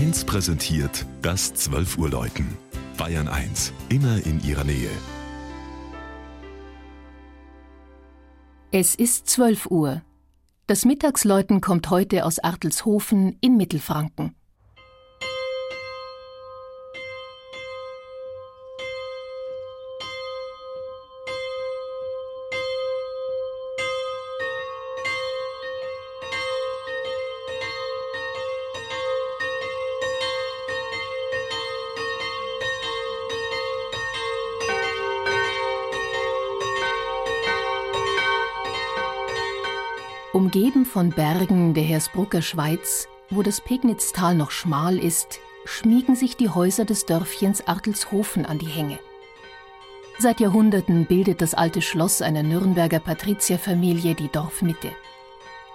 1 präsentiert das 12 Uhr Läuten. Bayern 1, immer in ihrer Nähe. Es ist 12 Uhr. Das Mittagsläuten kommt heute aus Artelshofen in Mittelfranken. Umgeben von Bergen der Hersbrucker Schweiz, wo das Pegnitztal noch schmal ist, schmiegen sich die Häuser des Dörfchens Artelshofen an die Hänge. Seit Jahrhunderten bildet das alte Schloss einer Nürnberger Patrizierfamilie die Dorfmitte.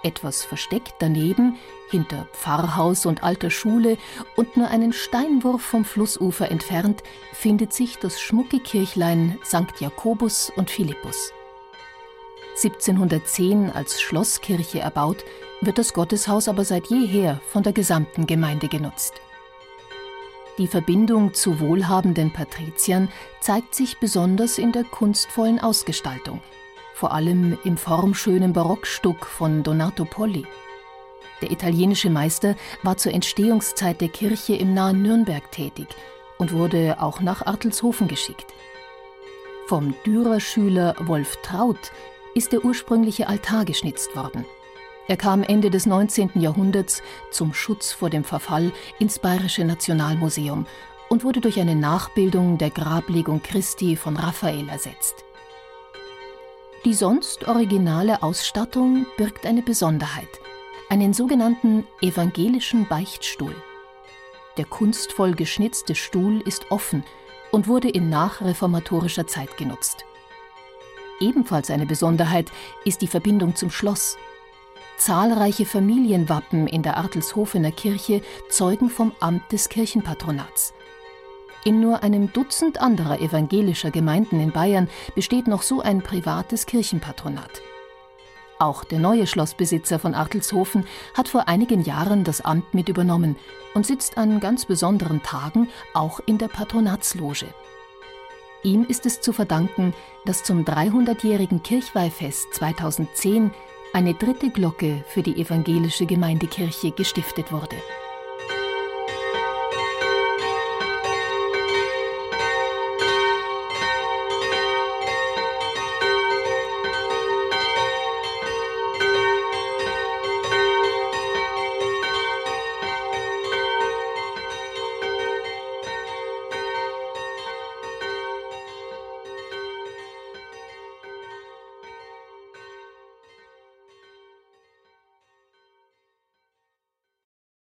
Etwas versteckt daneben, hinter Pfarrhaus und alter Schule und nur einen Steinwurf vom Flussufer entfernt, findet sich das schmucke Kirchlein St. Jakobus und Philippus. 1710 als Schlosskirche erbaut, wird das Gotteshaus aber seit jeher von der gesamten Gemeinde genutzt. Die Verbindung zu wohlhabenden Patriziern zeigt sich besonders in der kunstvollen Ausgestaltung, vor allem im formschönen Barockstuck von Donato Polli. Der italienische Meister war zur Entstehungszeit der Kirche im nahen Nürnberg tätig und wurde auch nach Artelshofen geschickt. Vom Dürerschüler Wolf Traut ist der ursprüngliche Altar geschnitzt worden. Er kam Ende des 19. Jahrhunderts zum Schutz vor dem Verfall ins Bayerische Nationalmuseum und wurde durch eine Nachbildung der Grablegung Christi von Raphael ersetzt. Die sonst originale Ausstattung birgt eine Besonderheit, einen sogenannten evangelischen Beichtstuhl. Der kunstvoll geschnitzte Stuhl ist offen und wurde in nachreformatorischer Zeit genutzt. Ebenfalls eine Besonderheit ist die Verbindung zum Schloss. Zahlreiche Familienwappen in der Artelshofener Kirche zeugen vom Amt des Kirchenpatronats. In nur einem Dutzend anderer evangelischer Gemeinden in Bayern besteht noch so ein privates Kirchenpatronat. Auch der neue Schlossbesitzer von Artelshofen hat vor einigen Jahren das Amt mit übernommen und sitzt an ganz besonderen Tagen auch in der Patronatsloge. Ihm ist es zu verdanken, dass zum 300-jährigen Kirchweihfest 2010 eine dritte Glocke für die evangelische Gemeindekirche gestiftet wurde.